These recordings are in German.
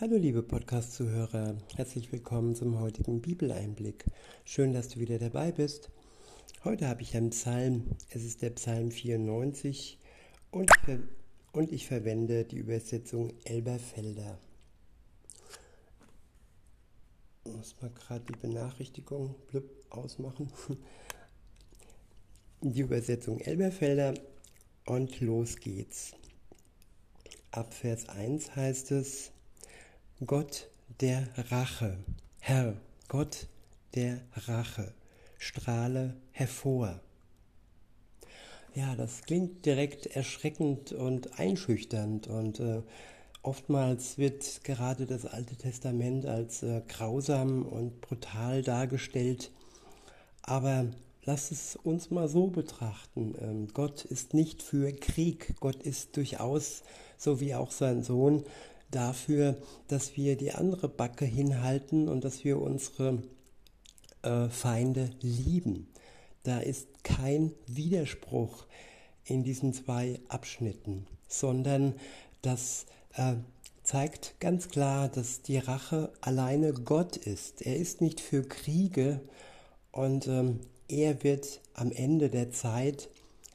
Hallo liebe Podcast-Zuhörer, herzlich willkommen zum heutigen Bibeleinblick. Schön, dass du wieder dabei bist. Heute habe ich einen Psalm, es ist der Psalm 94 und ich, und ich verwende die Übersetzung Elberfelder. Ich muss mal gerade die Benachrichtigung blub, ausmachen. Die Übersetzung Elberfelder und los geht's. Ab Vers 1 heißt es, Gott der Rache, Herr, Gott der Rache, strahle hervor. Ja, das klingt direkt erschreckend und einschüchternd und äh, oftmals wird gerade das Alte Testament als äh, grausam und brutal dargestellt. Aber lass es uns mal so betrachten. Ähm, Gott ist nicht für Krieg. Gott ist durchaus, so wie auch sein Sohn, dafür, dass wir die andere Backe hinhalten und dass wir unsere äh, Feinde lieben. Da ist kein Widerspruch in diesen zwei Abschnitten, sondern das äh, zeigt ganz klar, dass die Rache alleine Gott ist. Er ist nicht für Kriege und ähm, er wird am Ende der Zeit,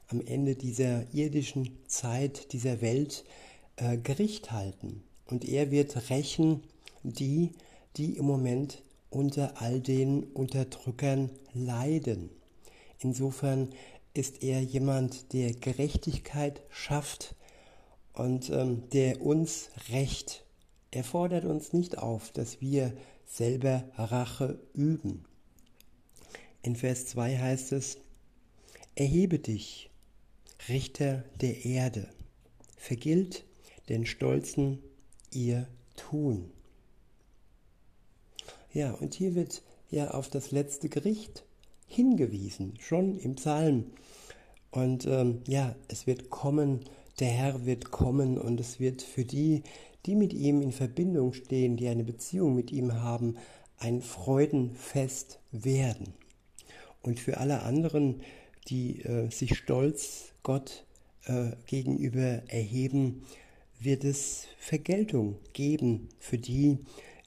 am Ende dieser irdischen Zeit, dieser Welt äh, Gericht halten. Und er wird rächen die, die im Moment unter all den Unterdrückern leiden. Insofern ist er jemand, der Gerechtigkeit schafft und ähm, der uns rächt. Er fordert uns nicht auf, dass wir selber Rache üben. In Vers 2 heißt es, Erhebe dich, Richter der Erde, vergilt den Stolzen ihr tun. Ja, und hier wird ja auf das letzte Gericht hingewiesen, schon im Psalm. Und ähm, ja, es wird kommen, der Herr wird kommen und es wird für die, die mit ihm in Verbindung stehen, die eine Beziehung mit ihm haben, ein Freudenfest werden. Und für alle anderen, die äh, sich stolz Gott äh, gegenüber erheben, wird es Vergeltung geben für die,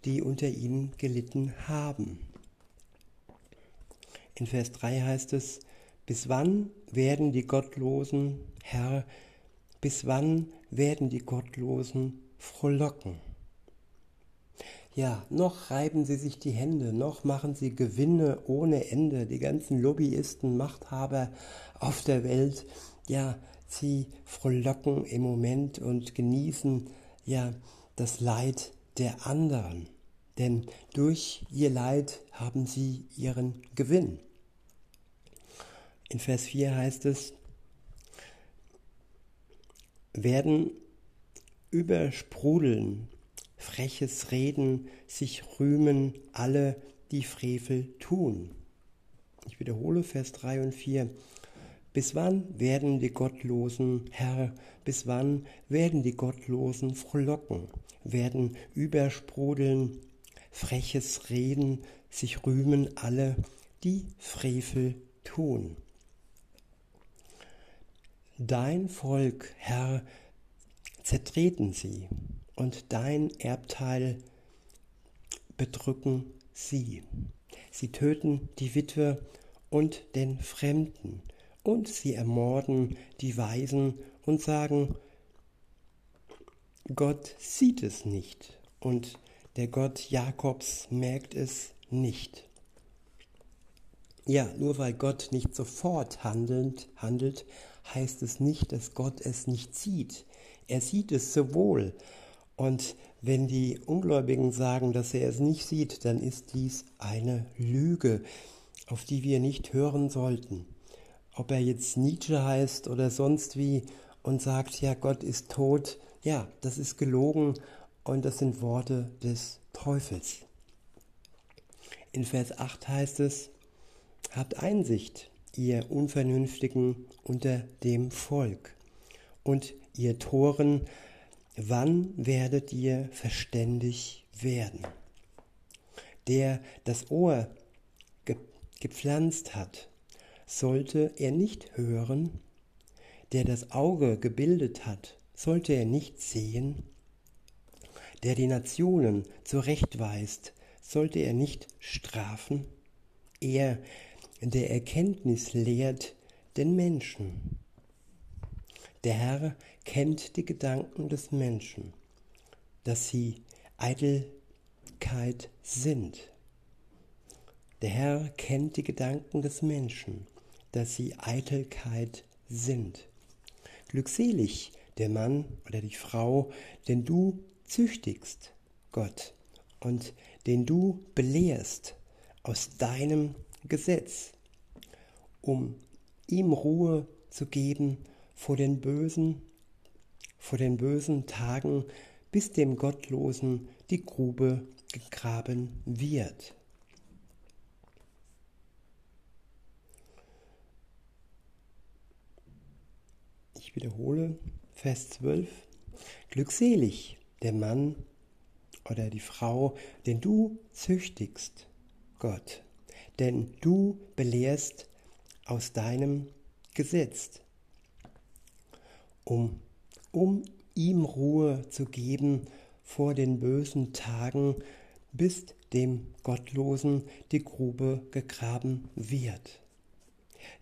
die unter ihnen gelitten haben. In Vers 3 heißt es, bis wann werden die Gottlosen, Herr, bis wann werden die Gottlosen frohlocken? Ja, noch reiben sie sich die Hände, noch machen sie Gewinne ohne Ende, die ganzen Lobbyisten, Machthaber auf der Welt, ja, sie frohlocken im Moment und genießen ja das Leid der anderen. Denn durch ihr Leid haben sie ihren Gewinn. In Vers 4 heißt es, werden übersprudeln, freches Reden, sich rühmen alle, die Frevel tun. Ich wiederhole Vers 3 und 4. Bis wann werden die Gottlosen, Herr, bis wann werden die Gottlosen frohlocken, werden übersprudeln, freches Reden, sich rühmen alle, die Frevel tun. Dein Volk, Herr, zertreten sie, und dein Erbteil bedrücken sie. Sie töten die Witwe und den Fremden und sie ermorden die Weisen und sagen, Gott sieht es nicht und der Gott Jakobs merkt es nicht. Ja, nur weil Gott nicht sofort handelnd, handelt, heißt es nicht, dass Gott es nicht sieht. Er sieht es sowohl. Und wenn die Ungläubigen sagen, dass er es nicht sieht, dann ist dies eine Lüge, auf die wir nicht hören sollten ob er jetzt Nietzsche heißt oder sonst wie und sagt, ja, Gott ist tot, ja, das ist gelogen und das sind Worte des Teufels. In Vers 8 heißt es, habt Einsicht, ihr Unvernünftigen unter dem Volk, und ihr Toren, wann werdet ihr verständig werden? Der das Ohr gepflanzt hat sollte er nicht hören? Der das Auge gebildet hat, sollte er nicht sehen? der die Nationen zurechtweist, sollte er nicht strafen? Er, der Erkenntnis lehrt den Menschen. Der Herr kennt die Gedanken des Menschen, dass sie Eitelkeit sind. Der Herr kennt die Gedanken des Menschen, dass sie Eitelkeit sind. Glückselig der Mann oder die Frau, den du züchtigst, Gott, und den du belehrst aus deinem Gesetz, um ihm Ruhe zu geben vor den bösen, vor den bösen Tagen, bis dem Gottlosen die Grube gegraben wird. Ich wiederhole Vers 12. Glückselig der Mann oder die Frau, den du züchtigst, Gott, denn du belehrst aus deinem Gesetz, um, um ihm Ruhe zu geben vor den bösen Tagen, bis dem Gottlosen die Grube gegraben wird.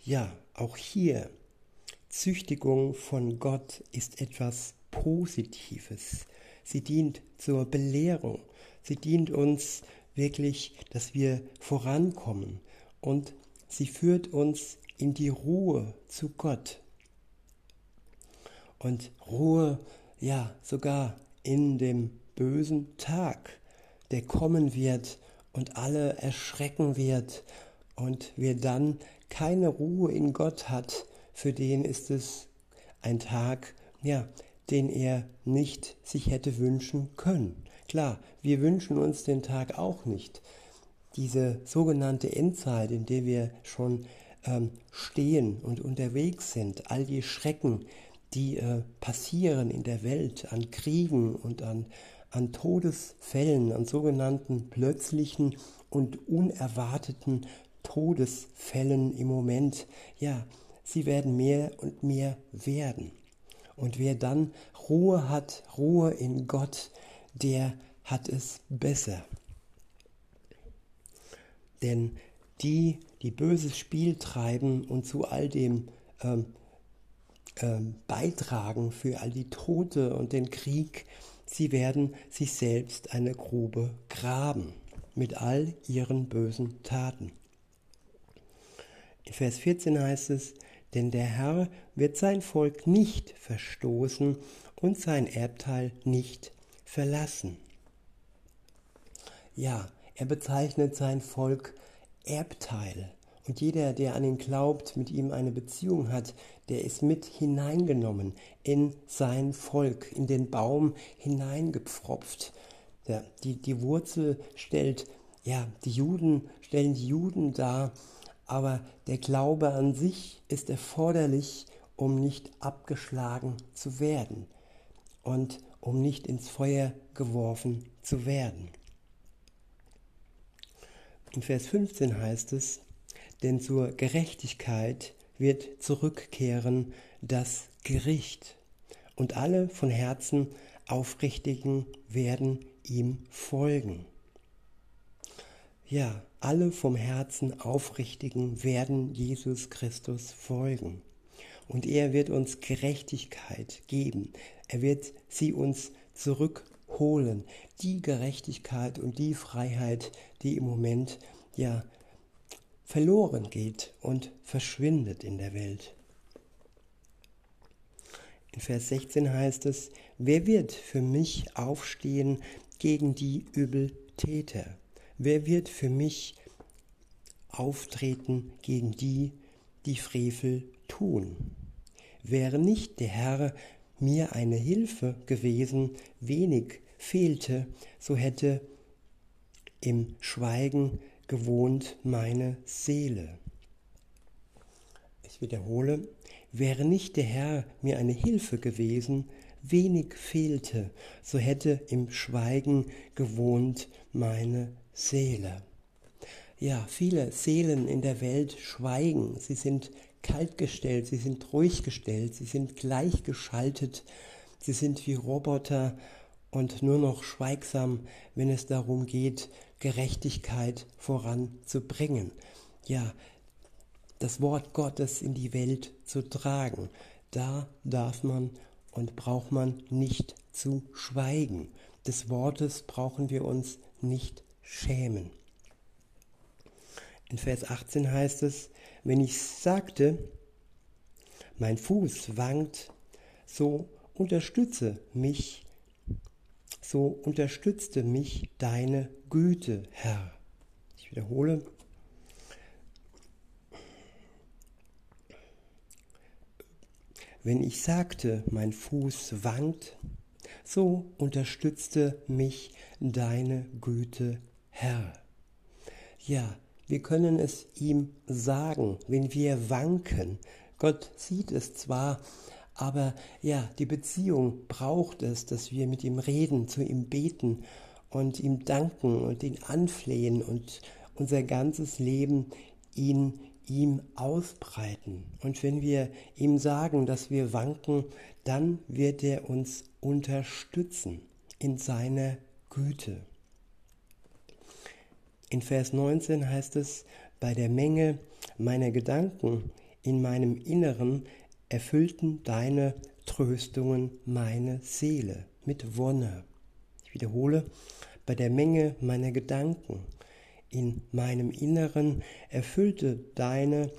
Ja, auch hier, Züchtigung von Gott ist etwas Positives. Sie dient zur Belehrung. Sie dient uns wirklich, dass wir vorankommen. Und sie führt uns in die Ruhe zu Gott. Und Ruhe, ja, sogar in dem bösen Tag, der kommen wird und alle erschrecken wird und wir dann keine Ruhe in Gott hat, für den ist es ein Tag, ja, den er nicht sich hätte wünschen können. Klar, wir wünschen uns den Tag auch nicht. Diese sogenannte Endzeit, in der wir schon ähm, stehen und unterwegs sind, all die Schrecken, die äh, passieren in der Welt an Kriegen und an, an Todesfällen, an sogenannten plötzlichen und unerwarteten Todesfällen im Moment, ja, sie werden mehr und mehr werden. Und wer dann Ruhe hat, Ruhe in Gott, der hat es besser. Denn die, die böses Spiel treiben und zu all dem ähm, ähm, beitragen, für all die Tote und den Krieg, sie werden sich selbst eine Grube graben mit all ihren bösen Taten. In Vers 14 heißt es, denn der Herr wird sein Volk nicht verstoßen und sein Erbteil nicht verlassen. Ja, er bezeichnet sein Volk Erbteil. Und jeder, der an ihn glaubt, mit ihm eine Beziehung hat, der ist mit hineingenommen in sein Volk, in den Baum hineingepfropft. Ja, die, die Wurzel stellt, ja, die Juden stellen die Juden dar, aber der Glaube an sich ist erforderlich, um nicht abgeschlagen zu werden und um nicht ins Feuer geworfen zu werden. In Vers 15 heißt es, denn zur Gerechtigkeit wird zurückkehren das Gericht, und alle von Herzen Aufrichtigen werden ihm folgen. Ja, alle vom Herzen Aufrichtigen werden Jesus Christus folgen. Und er wird uns Gerechtigkeit geben. Er wird sie uns zurückholen. Die Gerechtigkeit und die Freiheit, die im Moment ja verloren geht und verschwindet in der Welt. In Vers 16 heißt es, wer wird für mich aufstehen gegen die Übeltäter? Wer wird für mich auftreten gegen die, die Frevel tun? Wäre nicht der Herr mir eine Hilfe gewesen, wenig fehlte, so hätte im Schweigen gewohnt meine Seele. Ich wiederhole, wäre nicht der Herr mir eine Hilfe gewesen, wenig fehlte, so hätte im Schweigen gewohnt meine Seele. Ja, viele Seelen in der Welt schweigen, sie sind kaltgestellt, sie sind ruhig gestellt, sie sind gleichgeschaltet, sie sind wie Roboter und nur noch schweigsam, wenn es darum geht, Gerechtigkeit voranzubringen. Ja, das Wort Gottes in die Welt zu tragen. Da darf man und braucht man nicht zu schweigen. Des Wortes brauchen wir uns nicht schämen. In Vers 18 heißt es, wenn ich sagte, mein Fuß wankt, so unterstütze mich, so unterstützte mich deine Güte, Herr. Ich wiederhole, wenn ich sagte, mein Fuß wankt, so unterstützte mich deine Güte, Herr. Ja, wir können es ihm sagen, wenn wir wanken. Gott sieht es zwar, aber ja, die Beziehung braucht es, dass wir mit ihm reden, zu ihm beten und ihm danken und ihn anflehen und unser ganzes Leben ihn ihm ausbreiten. Und wenn wir ihm sagen, dass wir wanken, dann wird er uns unterstützen in seiner Güte. In Vers 19 heißt es, bei der Menge meiner Gedanken in meinem Inneren erfüllten deine Tröstungen meine Seele mit Wonne. Ich wiederhole, bei der Menge meiner Gedanken in meinem Inneren erfüllte deine,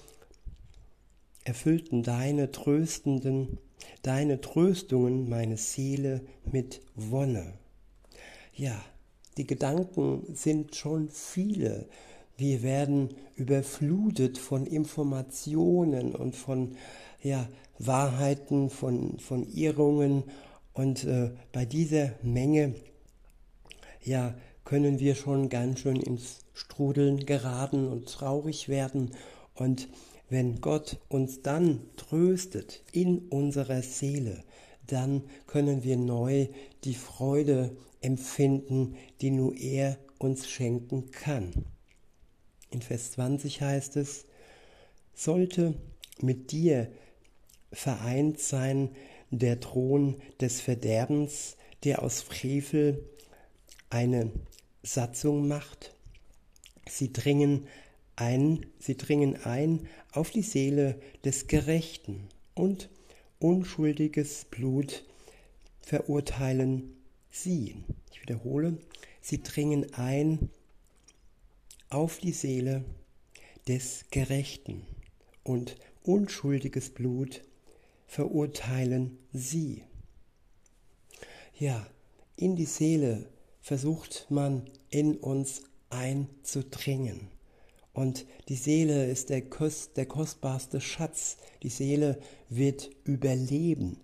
erfüllten deine tröstenden, deine Tröstungen meine Seele mit Wonne. Ja, die Gedanken sind schon viele. Wir werden überflutet von Informationen und von ja, Wahrheiten, von, von Irrungen. Und äh, bei dieser Menge ja, können wir schon ganz schön ins Strudeln geraten und traurig werden. Und wenn Gott uns dann tröstet in unserer Seele, dann können wir neu die Freude empfinden, die nur er uns schenken kann. In Vers 20 heißt es, sollte mit dir vereint sein der Thron des Verderbens, der aus Frevel eine Satzung macht. Sie dringen ein, sie dringen ein auf die Seele des Gerechten und unschuldiges Blut verurteilen sie. Ich wiederhole, sie dringen ein auf die Seele des Gerechten und unschuldiges Blut verurteilen sie. Ja, in die Seele versucht man in uns einzudringen. Und die Seele ist der, Kost, der kostbarste Schatz. Die Seele wird überleben.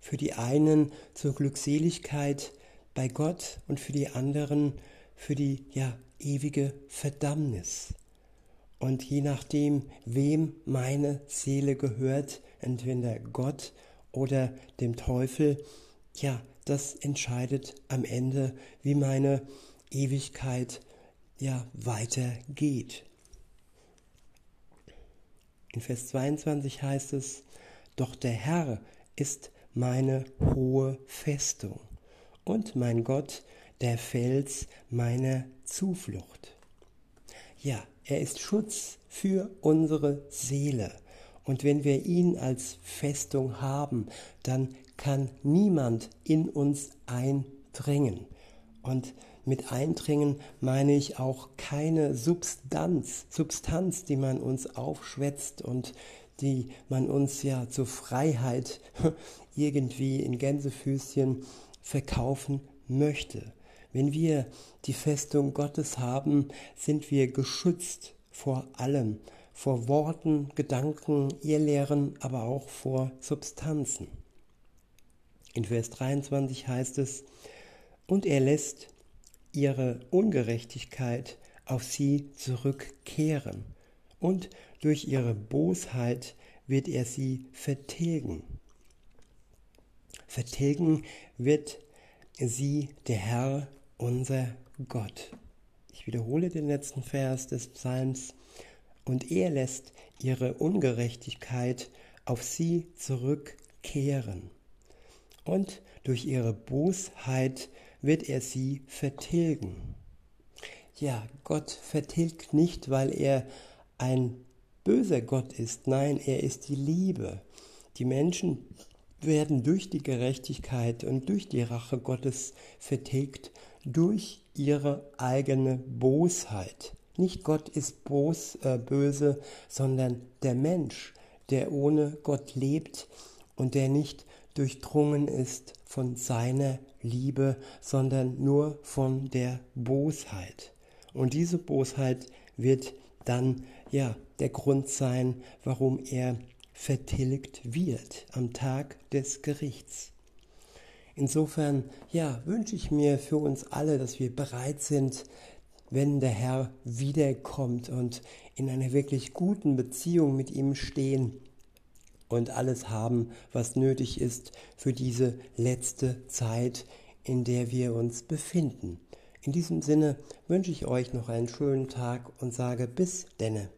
Für die einen zur Glückseligkeit bei Gott und für die anderen für die ja, ewige Verdammnis. Und je nachdem, wem meine Seele gehört, entweder Gott oder dem Teufel, ja, das entscheidet am Ende, wie meine Ewigkeit ja weitergeht. In Vers 22 heißt es, doch der Herr ist meine hohe Festung und mein Gott der Fels meiner Zuflucht. Ja, er ist Schutz für unsere Seele. Und wenn wir ihn als Festung haben, dann kann niemand in uns eindringen. Und mit Eindringen meine ich auch keine Substanz, Substanz, die man uns aufschwätzt und die man uns ja zur Freiheit irgendwie in Gänsefüßchen verkaufen möchte. Wenn wir die Festung Gottes haben, sind wir geschützt vor allem, vor Worten, Gedanken, Irrlehren, aber auch vor Substanzen. In Vers 23 heißt es, und er lässt ihre Ungerechtigkeit auf sie zurückkehren, und durch ihre Bosheit wird er sie vertilgen. Vertilgen wird sie der Herr, unser Gott. Ich wiederhole den letzten Vers des Psalms. Und er lässt ihre Ungerechtigkeit auf sie zurückkehren. Und durch ihre Bosheit wird er sie vertilgen. Ja, Gott vertilgt nicht, weil er ein böser Gott ist. Nein, er ist die Liebe. Die Menschen werden durch die Gerechtigkeit und durch die Rache Gottes vertilgt, durch ihre eigene Bosheit. Nicht Gott ist bos, äh, böse, sondern der Mensch, der ohne Gott lebt und der nicht durchdrungen ist von seiner Liebe, sondern nur von der Bosheit. Und diese Bosheit wird dann ja der Grund sein, warum er vertilgt wird am Tag des Gerichts. Insofern, ja, wünsche ich mir für uns alle, dass wir bereit sind, wenn der Herr wiederkommt und in einer wirklich guten Beziehung mit ihm stehen und alles haben, was nötig ist für diese letzte Zeit, in der wir uns befinden. In diesem Sinne wünsche ich euch noch einen schönen Tag und sage bis denne.